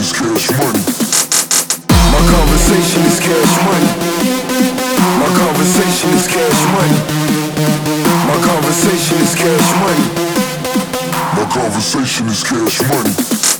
is cash money. My conversation is cash money. My conversation is cash money. My conversation is cash money. My conversation is cash money.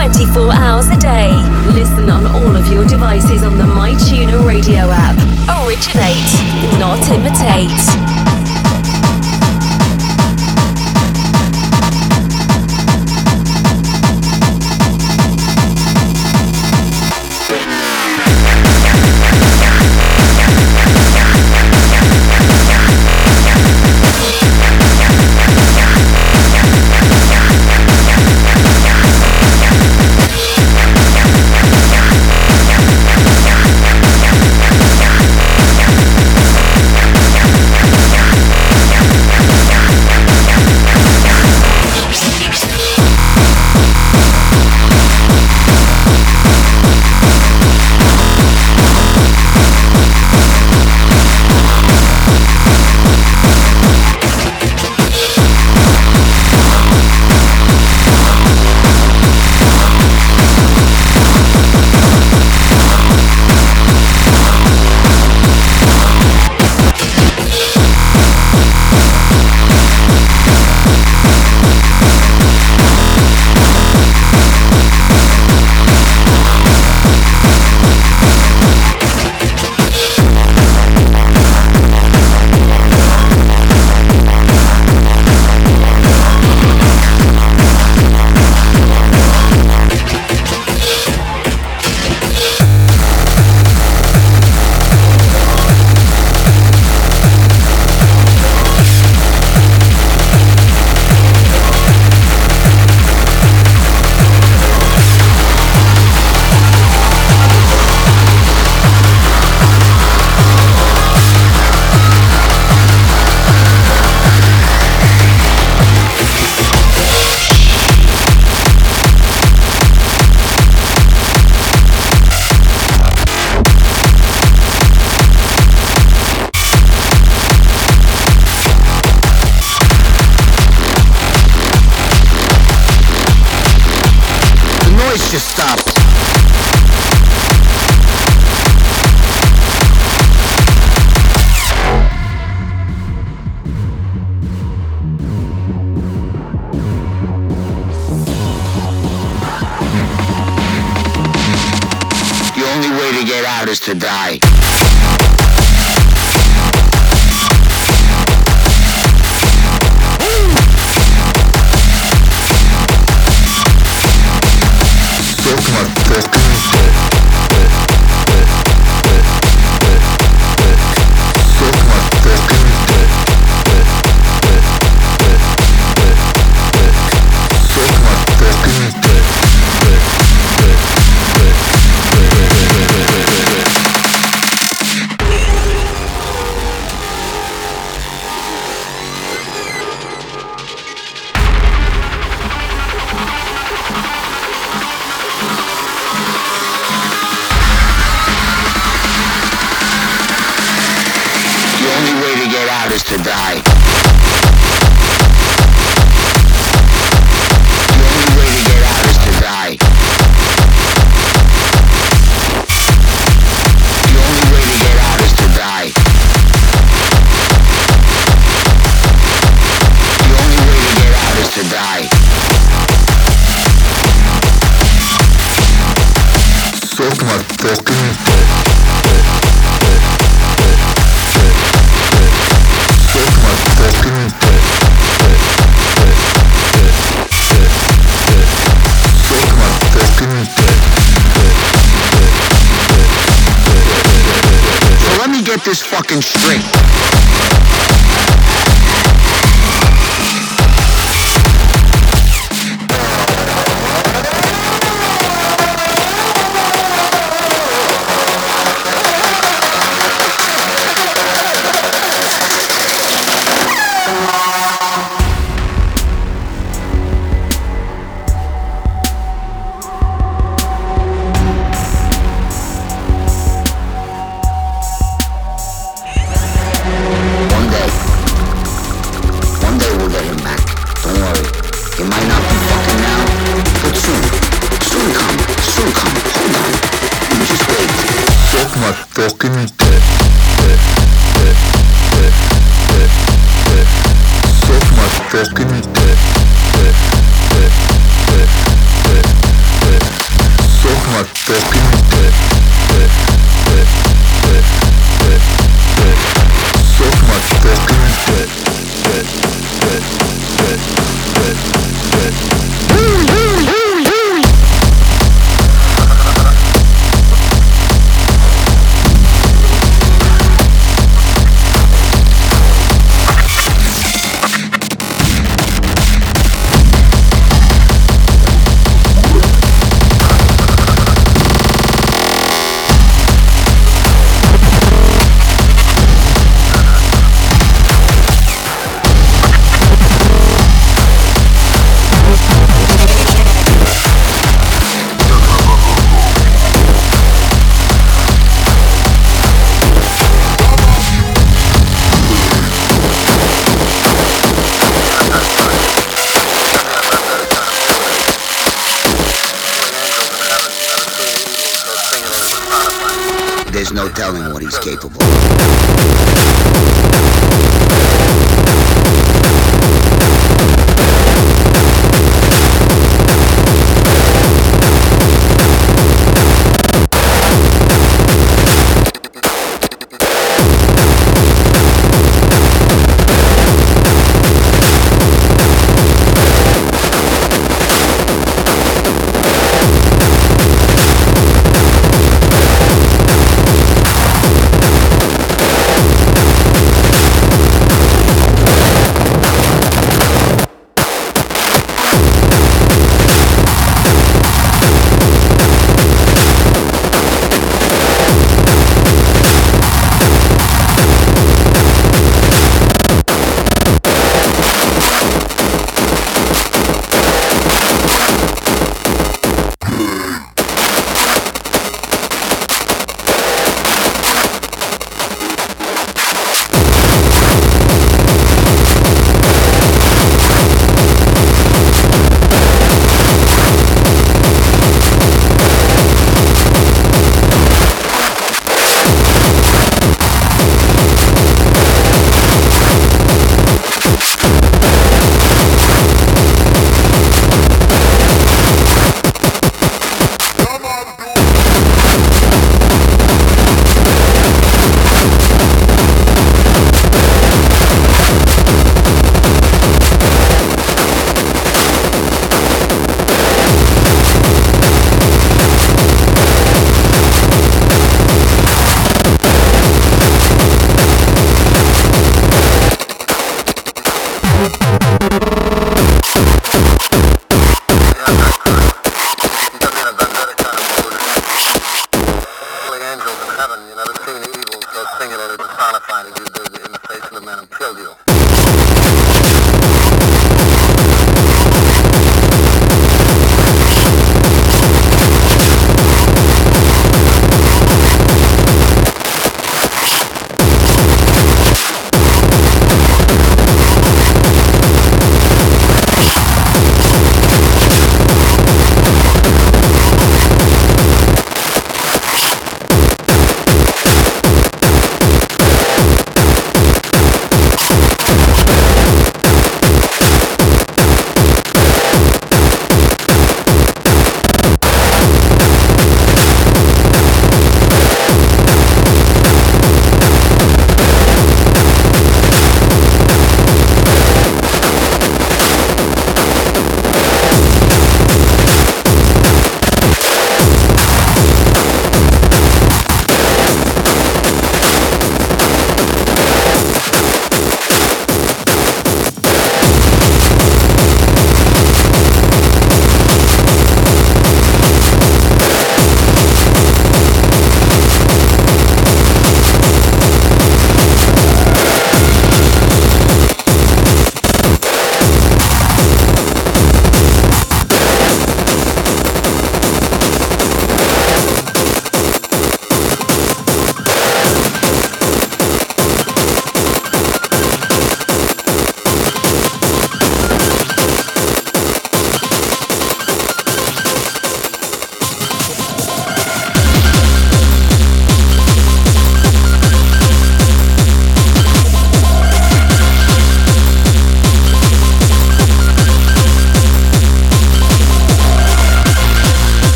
24 hours. To die. The only way to get out is to die. The only way to get out is to die. The only way to get out is to die. Fucking straight.